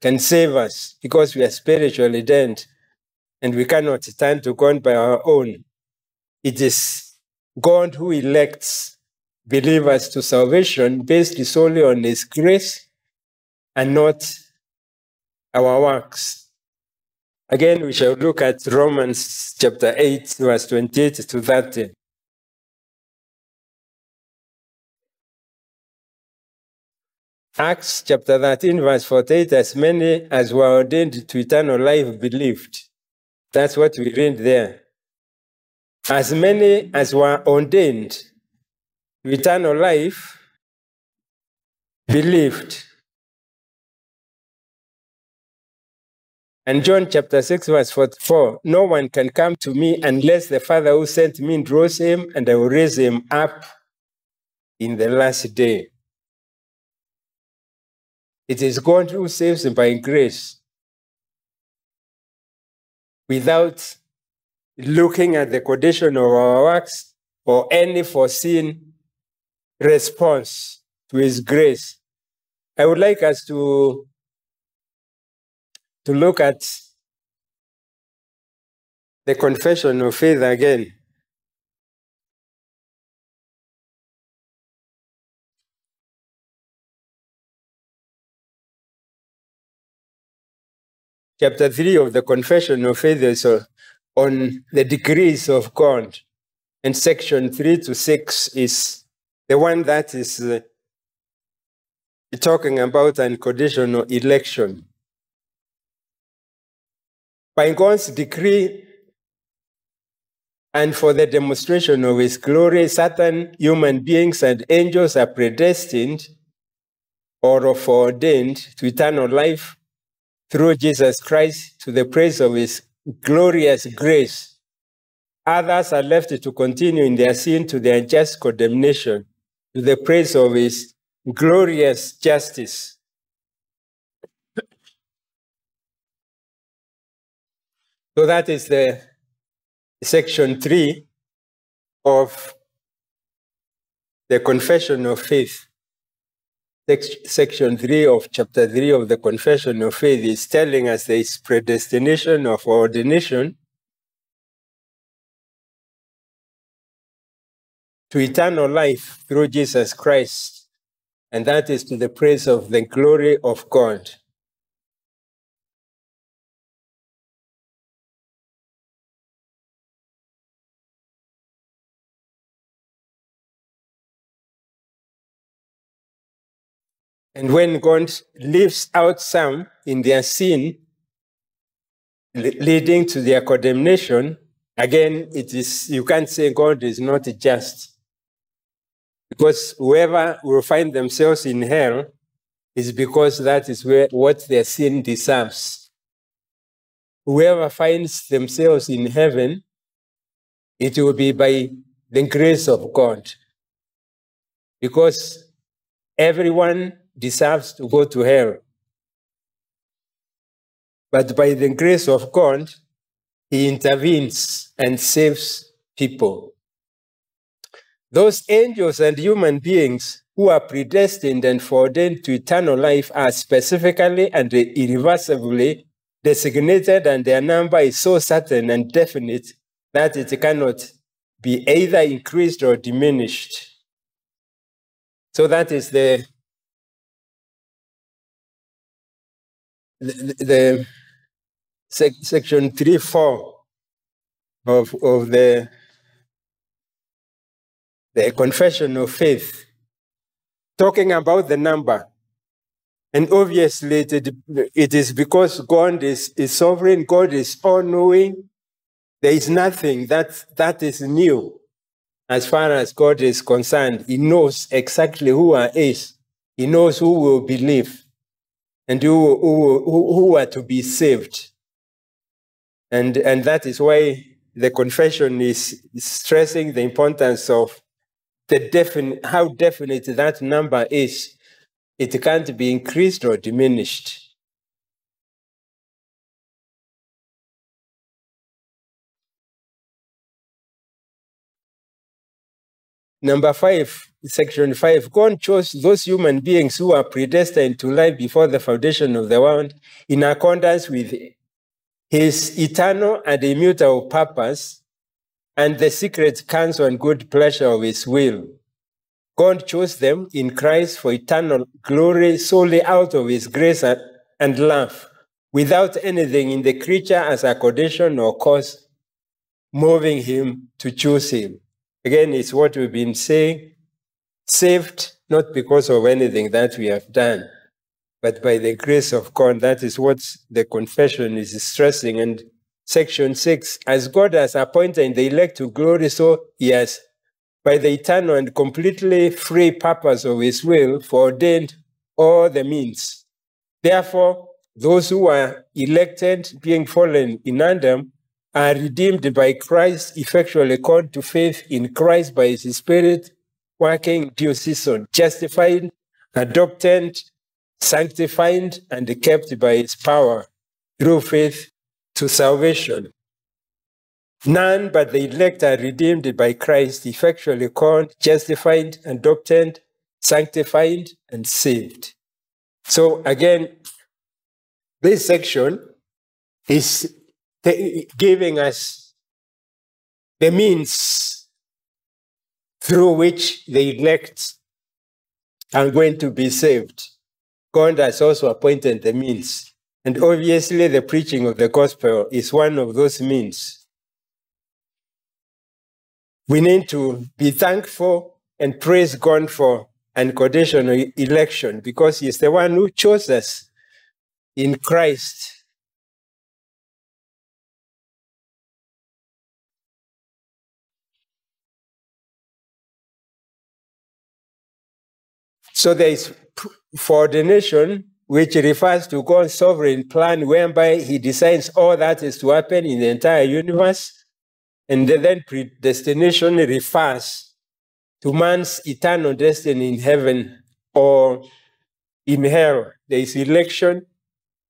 can save us because we are spiritually dead and we cannot turn to God by our own. It is God who elects believers to salvation based solely on His grace and not our works. Again, we shall look at Romans chapter 8, verse 28 to 30. Acts chapter 13, verse 48 as many as were ordained to eternal life believed. That's what we read there. As many as were ordained to eternal life believed. And John chapter 6, verse 44 No one can come to me unless the Father who sent me draws him, and I will raise him up in the last day. It is God who saves by grace without looking at the condition of our works or any foreseen response to his grace. I would like us to, to look at the confession of faith again. chapter 3 of the Confession of Faith is uh, on the decrees of God. And section 3 to 6 is the one that is uh, talking about unconditional election. By God's decree, And for the demonstration of his glory, certain human beings and angels are predestined or foreordained to eternal life through Jesus Christ to the praise of his glorious grace. Others are left to continue in their sin to their just condemnation to the praise of his glorious justice. So that is the section three of the confession of faith. Section three of chapter three of the confession of faith is telling us there is predestination of ordination to eternal life through Jesus Christ, and that is to the praise of the glory of God. And when God leaves out some in their sin, le- leading to their condemnation, again, it is you can't say God is not just. Because whoever will find themselves in hell is because that is where what their sin deserves. Whoever finds themselves in heaven, it will be by the grace of God. Because everyone deserves to go to hell. But by the grace of God, He intervenes and saves people. Those angels and human beings who are predestined and foreordained to eternal life are specifically and irreversibly designated, and their number is so certain and definite that it cannot be either increased or diminished. So that is the the, the sec, section 3 4 of, of the, the confession of faith, talking about the number. And obviously, it, it is because God is, is sovereign, God is all knowing. There is nothing that, that is new as far as God is concerned. He knows exactly who are is, He knows who will believe and who, who, who are to be saved. And, and that is why the confession is stressing the importance of the defin- how definite that number is. It can't be increased or diminished. Number five, section five, God chose those human beings who are predestined to life before the foundation of the world in accordance with his eternal and immutable purpose and the secret counsel and good pleasure of his will. God chose them in Christ for eternal glory solely out of his grace and, love, without anything in the creature as a condition or cause moving him to choose him. Again, it's what we've been saying saved not because of anything that we have done, but by the grace of God. That is what the confession is stressing. And section six, as God has appointed the elect to glory, so he has, by the eternal and completely free purpose of his will, foreordained all the means. Therefore, those who are elected, being fallen in Adam, are redeemed by Christ, effectually called to faith in Christ by his Spirit, working due season, justified, adopted, sanctified, and kept by his power through faith to salvation. None but the elect are redeemed by Christ, effectually called, justified, adopted, sanctified, and saved. So again, this section is t- giving us the means through which the elect are going to be saved. God has also appointed the means. And obviously, the preaching of the gospel is one of those means. We need to be thankful and praise God for unconditional election because He is the one who chose us in Christ So there is foreordination, which refers to God's sovereign plan whereby he decides all that is to happen in the entire universe. And then predestination refers to man's eternal destiny in heaven or in hell. There is election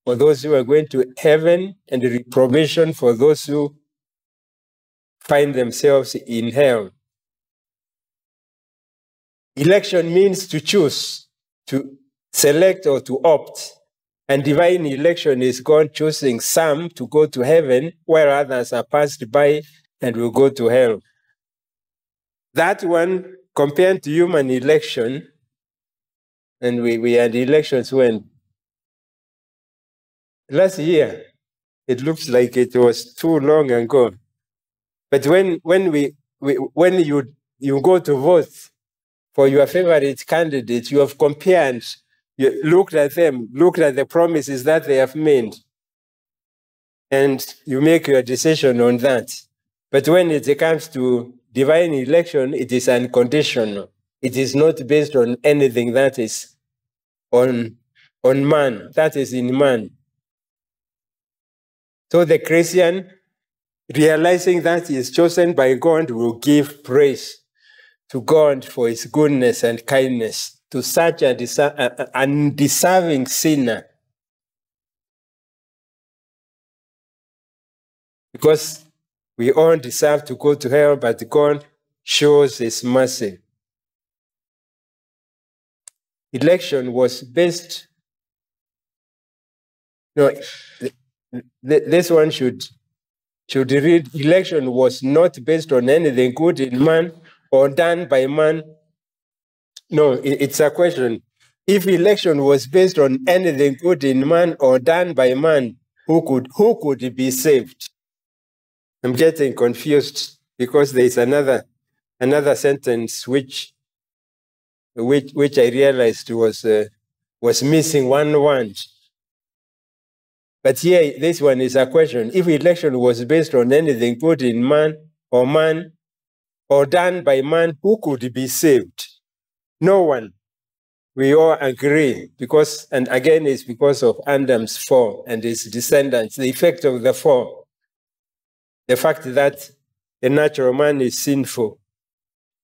for those who are going to heaven and reprobation for those who find themselves in hell. Election means to choose, to select or to opt. And divine election is God choosing some to go to heaven, where others are passed by and will go to hell. That one, compared to human election, and we, we had elections when last year, it looks like it was too long ago. But when when we, we when you you go to vote for your favorite candidate, you have compared, you looked at them, looked at the promises that they have made, and you make your decision on that. But when it comes to divine election, it is unconditional. It is not based on anything that is on, on man, that is in man. So the Christian, realizing that he is chosen by God, will give praise to God for his goodness and kindness to such a undeserving sinner. Because we all deserve to go to hell, but God shows his mercy. Election was based. No, th- th- this one should should read election was not based on anything good in man or done by man. No, it's a question. If election was based on anything good in man or done by man, who could who could be saved? I'm getting confused because there is another another sentence which which which I realized was uh, was missing one word. But here, this one is a question. If election was based on anything good in man or man or done by man, who could be saved? No one. We all agree because, and again, it's because of Adam's fall and his descendants, the effect of the fall, the fact that the natural man is sinful,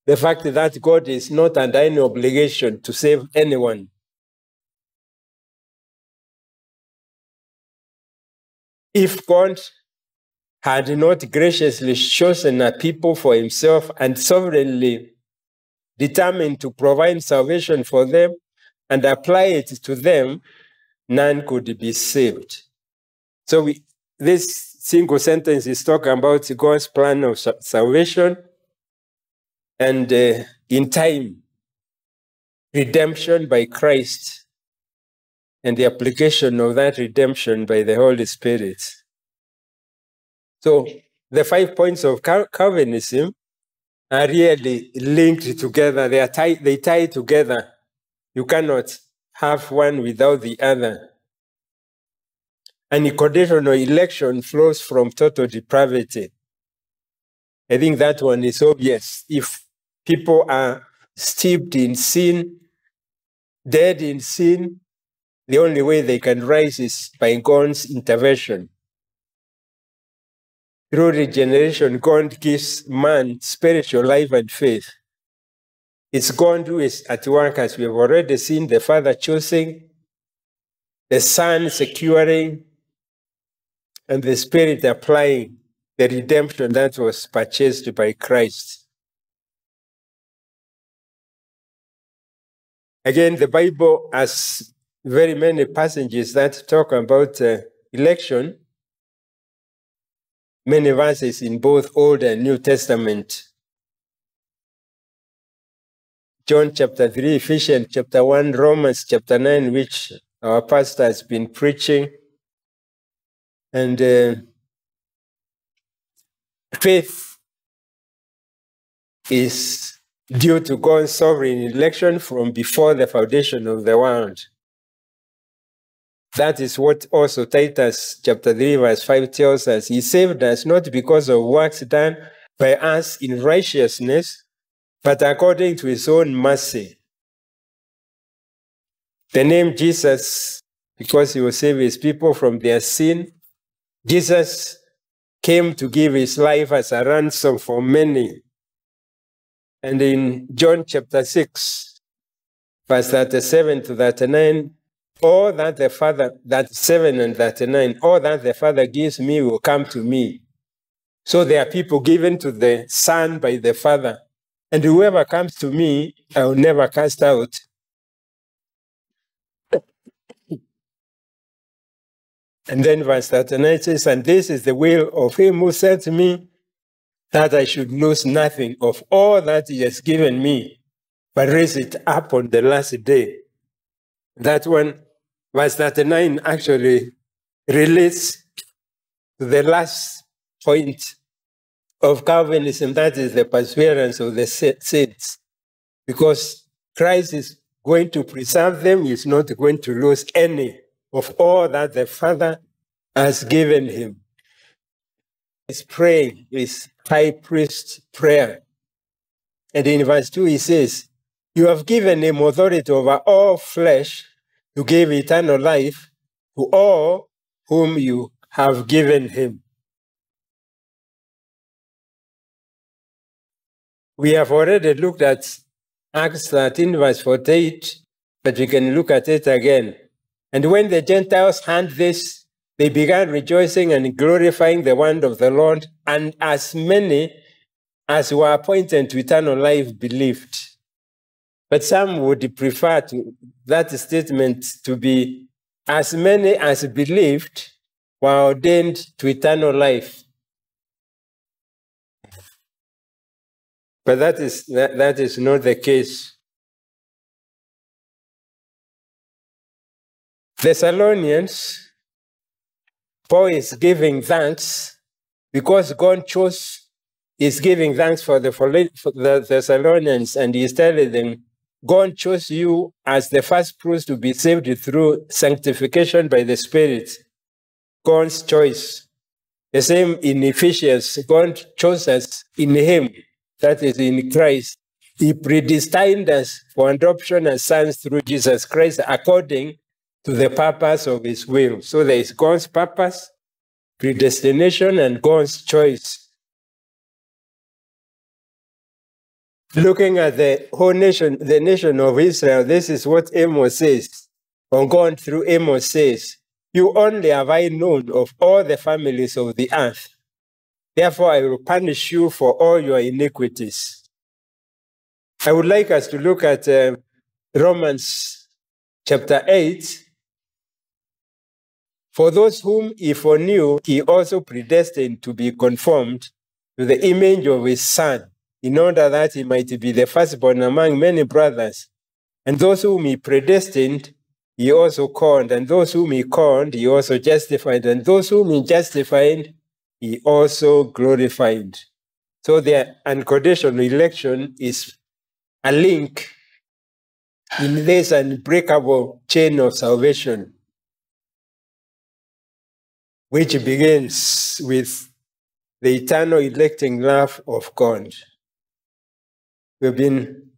the fact that God is not under any obligation to save anyone. If God had not graciously chosen a people for himself and sovereignly determined to provide salvation for them and apply it to them, none could be saved. So we, this single sentence is talking about God's plan of salvation and uh, in time, redemption by Christ and the application of that redemption by the Holy Spirit. So the five points of Cal- Calvinism are really linked together. They are tied, they tie together. You cannot have one without the other. unconditional election flows from total depravity. I think that one is obvious. If people are steeped in sin, dead in sin, the only way they can rise is by God's intervention. Through regeneration, God gives man spiritual life and faith. It's God who is at work, as we have already seen the Father choosing, the Son securing, and the Spirit applying the redemption that was purchased by Christ. Again, the Bible has very many passages that talk about uh, election, many verses in both Old and New Testament. John chapter 3, Ephesians chapter 1, Romans chapter 9, which our pastor has been preaching. And uh, faith is due to God's sovereign election from before the foundation of the world. That is what also Titus chapter 3, verse 5 tells us. He saved us not because of works done by us in righteousness, but according to his own mercy. the name Jesus because he will save his people from their sin. Jesus came to give his life as a ransom for many. And in John chapter 6, verse 37 to 39, all that the Father, that 7 and 39, all that the Father gives me will come to me. So there are people given to the Son by the Father. And whoever comes to me, I will never cast out. And then verse 39 says, And this is the will of him who sent me, that I should lose nothing of all that he has given me, but raise it up on the last day. That one, verse 39 actually relates to the last point of Calvinism, that is the perseverance of the saints. Because Christ is going to preserve them, he's not going to lose any of all that the Father has given him. He's praying his high priest prayer. And in verse 2, he says, You have given him authority over all flesh to give eternal life to all whom you have given him. We have already looked at Acts 13, verse 48, but we can look at it again. And when the Gentiles heard this, they began rejoicing and glorifying the word of the Lord, and as many as were appointed to eternal life believed. But some would prefer to, that statement to be as many as believed were ordained to eternal life. But that is, that, that is not the case. Thessalonians, Paul is giving thanks because God chose, is giving thanks for the, for the Thessalonians, and he's telling them, God chose you as the first fruits to be saved through sanctification by the Spirit. God's choice. The same in Ephesians, God chose us in Him, that is in Christ. He predestined us for adoption as sons through Jesus Christ according to the purpose of his will. So there is God's purpose, predestination, and God's choice. Looking at the whole nation, the nation of Israel, this is what Amos says. On God through Amos says, You only have I known of all the families of the earth. Therefore, I will punish you for all your iniquities. I would like us to look at uh, Romans chapter 8, for those whom he foreknew, he also predestined to be conformed to the image of his Son, in order that he might be the firstborn among many brothers. And those whom he predestined, he also called. And those whom he called, he also justified. And those whom he justified, he also glorified. So the unconditional election is a link in this unbreakable chain of salvation which begins with the eternal electing love of God. We've been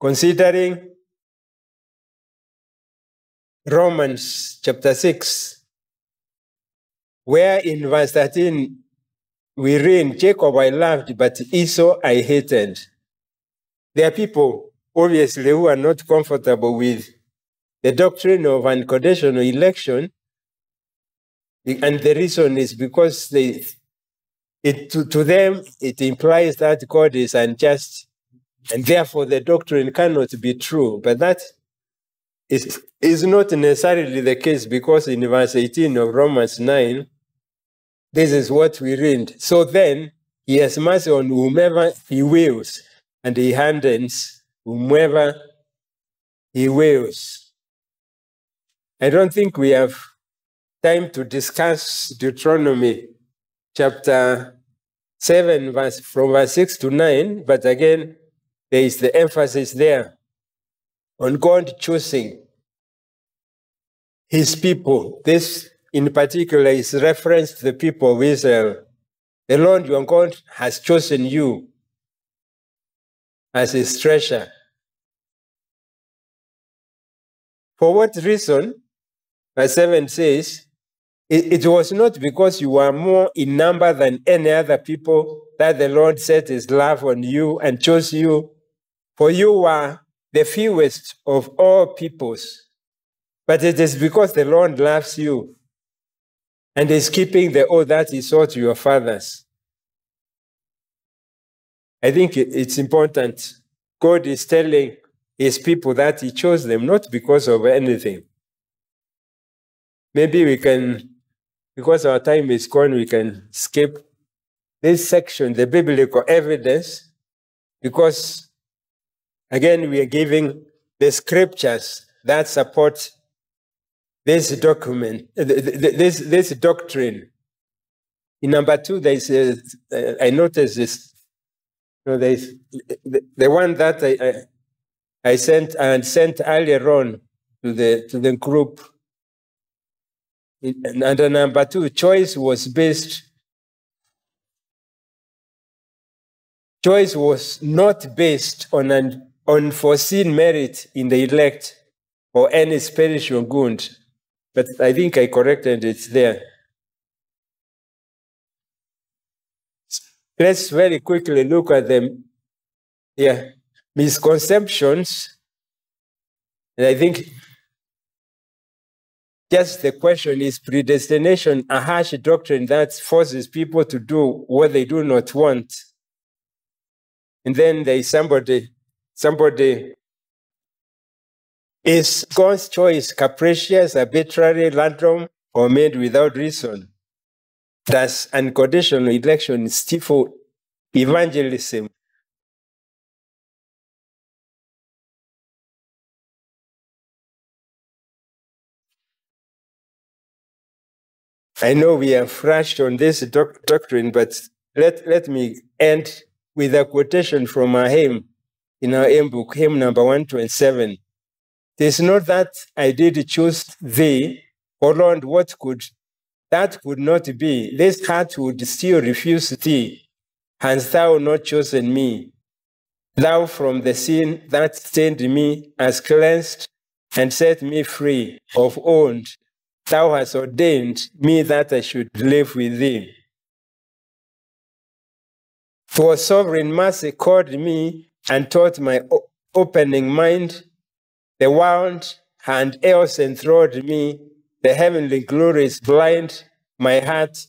considering Romans chapter 6, where in verse 13 we read, Jacob I loved, but Esau I hated. There are people, obviously, who are not comfortable with the doctrine of unconditional election and the reason is because they, it, to, to them, it implies that God is unjust, and therefore the doctrine cannot be true. But that is, is not necessarily the case because in verse 18 of Romans 9, this is what we read. So then, he has mercy on whomever he wills, and he hardens whomever he wills. I don't think we have time to discuss Deuteronomy chapter 7, verse, from verse 6 to 9, but again, there is the emphasis there on God choosing his people. This, in particular, is reference to the people of Israel. The Lord your God has chosen you as his treasure For what reason? Verse 7 says, it, it was not because you were more in number than any other people that the Lord set his love on you and chose you, for you were the fewest of all peoples. But it is because the Lord loves you and is keeping the oath that he swore to your fathers. I think it's important. God is telling his people that he chose them not because of anything. Maybe we can, because our time is gone, we can skip this section, the biblical evidence, because again, we are giving the scriptures that support this document, uh, th- th- this, this doctrine. In number two, there is, a, uh, I noticed this, no, there is the, the one that I, I, I sent and sent earlier on to the, to the group. In- Under number two, choice was based choice was not based on an unforeseen merit in the elect or any spiritual good. But I think I corrected it there. Let's very quickly look at them. Yeah, misconceptions. And I think just the question is predestination a harsh doctrine that forces people to do what they do not want? And then there is somebody, somebody is God's choice capricious, arbitrary, random, or made without reason? Does unconditional election stifle evangelism? I know we have rushed on this doc- doctrine, but let, let me end with a quotation from our hymn in our hymn book, hymn number 127. It is not that I did choose thee, O Lord, what could that could not be. This heart would still refuse thee, hadst thou not chosen me. Thou from the sin that stained me hast cleansed and set me free of old. Thou hast ordained me that I should live with thee. For sovereign mercy called me and taught my opening mind. The world and else enthralled me. The heavenly glory is blind. My heart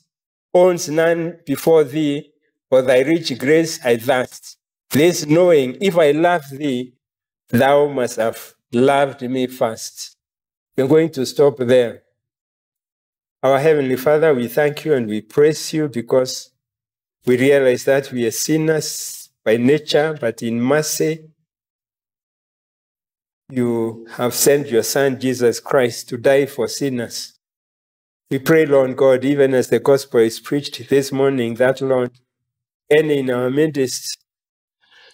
owns none before thee. For thy rich grace I thirst. This knowing, if I love thee, thou must have loved me first. We're going to stop there. Our Heavenly Father, we thank you and we praise you because we realize that we are sinners by nature, but in mercy, you have sent your Son, Jesus Christ, to die for sinners. We pray, Lord God, even as the gospel is preached this morning, that, Lord, any in our midst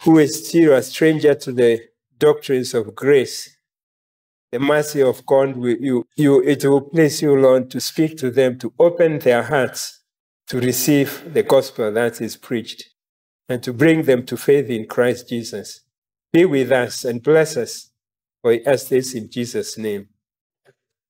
who is still a stranger to the doctrines of grace, the mercy of God, will, you, you, it will please you, Lord, to speak to them, to open their hearts to receive the gospel that is preached, and to bring them to faith in Christ Jesus. Be with us and bless us. For we ask this in Jesus' name.